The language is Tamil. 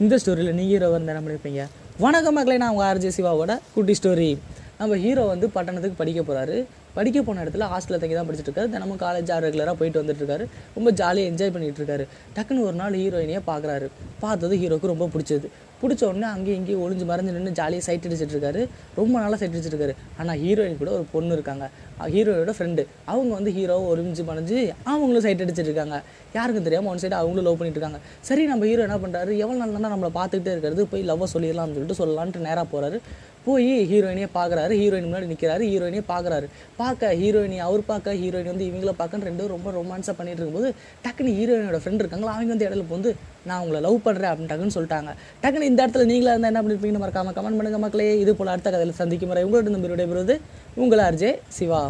இந்த ஸ்டோரியில் நீங்கள் ஹீரோ வந்து என்ன பண்ணியிருப்பீங்க வணக்கம் மக்களே நான் உங்கள் ஆர்ஜே சிவாவோட குட்டி ஸ்டோரி நம்ம ஹீரோ வந்து பட்டணத்துக்கு படிக்க போகிறாரு படிக்க போன இடத்துல ஹாஸ்டலில் தங்கி தான் படிச்சுட்டு இருக்காரு. தினமும் காலேஜ் ரெகுலராக போயிட்டு வந்துட்டு இருக்காரு. ரொம்ப ஜாலியாக என்ஜாய் பண்ணிட்டு இருக்காரு. டக்குன்னு ஒரு நாள் ஹீரோயினையே பார்க்குறாரு பார்த்தது ஹீரோக்கு ரொம்ப பிடிச்சது. பிடிச்ச உடனே அங்கேயும் இங்கேயும் ஒளிஞ்சு மறைஞ்சு நின்று ஜாலியாக சைட் அடிச்சிட்டு இருக்காரு. ரொம்ப நாளாக சைட் அடிச்சிட்டு இருக்காரு. ஆனால் ஹீரோயின் கூட ஒரு பொண்ணு இருக்காங்க. ஹீரோயோட ஃப்ரெண்டு அவங்க வந்து ஹீரோவை ஒளிஞ்சு மறைஞ்சு அவங்களும் சைட் அடிச்சிட்டு இருக்காங்க. யாருக்கும் தெரியாமல் ஒன் சைடு அவங்களும் லவ் பண்ணிட்டு இருக்காங்க. சரி நம்ம ஹீரோ என்ன பண்ணுறாரு எவ்வளோ நாள் நம்மளை பார்த்துக்கிட்டே இருக்கிறது. போய் லவ்வை சொல்லிடலாம்னு சொல்லிட்டு சொல்லலான்ட்டு நேராக போகிறாரு போய் ஹீரோயினே பார்க்குறாரு ஹீரோயின் முன்னாடி நிற்கிறாரு ஹீரோயினே பார்க்குறாரு பார்க்க ஹீரோயினி அவர் பார்க்க ஹீரோயின் வந்து இவங்கள பார்க்கன்னு ரெண்டும் ரொம்ப ரொமான்ஸாக பண்ணிட்டு இருக்கும்போது டக்குன்னு ஹீரோயினோட ஃப்ரெண்ட் இருக்காங்களா? அவங்க வந்து இடையில வந்து நான் உங்களை லவ் பண்ணுறேன் அப்படின்னு டக்குன்னு சொல்லிட்டாங்க. டக்குன்னு இந்த இடத்துல நீங்களா இருந்தால் என்ன பண்ணிருப்பீங்கன்னு மறக்காம கமெண்ட் பண்ணுங்க மக்களே. இது போல அடுத்த கதையில் சந்திக்கும் வரை உங்களோட நம்பருடைய விருது உங்கள் ஆர்ஜே சிவா.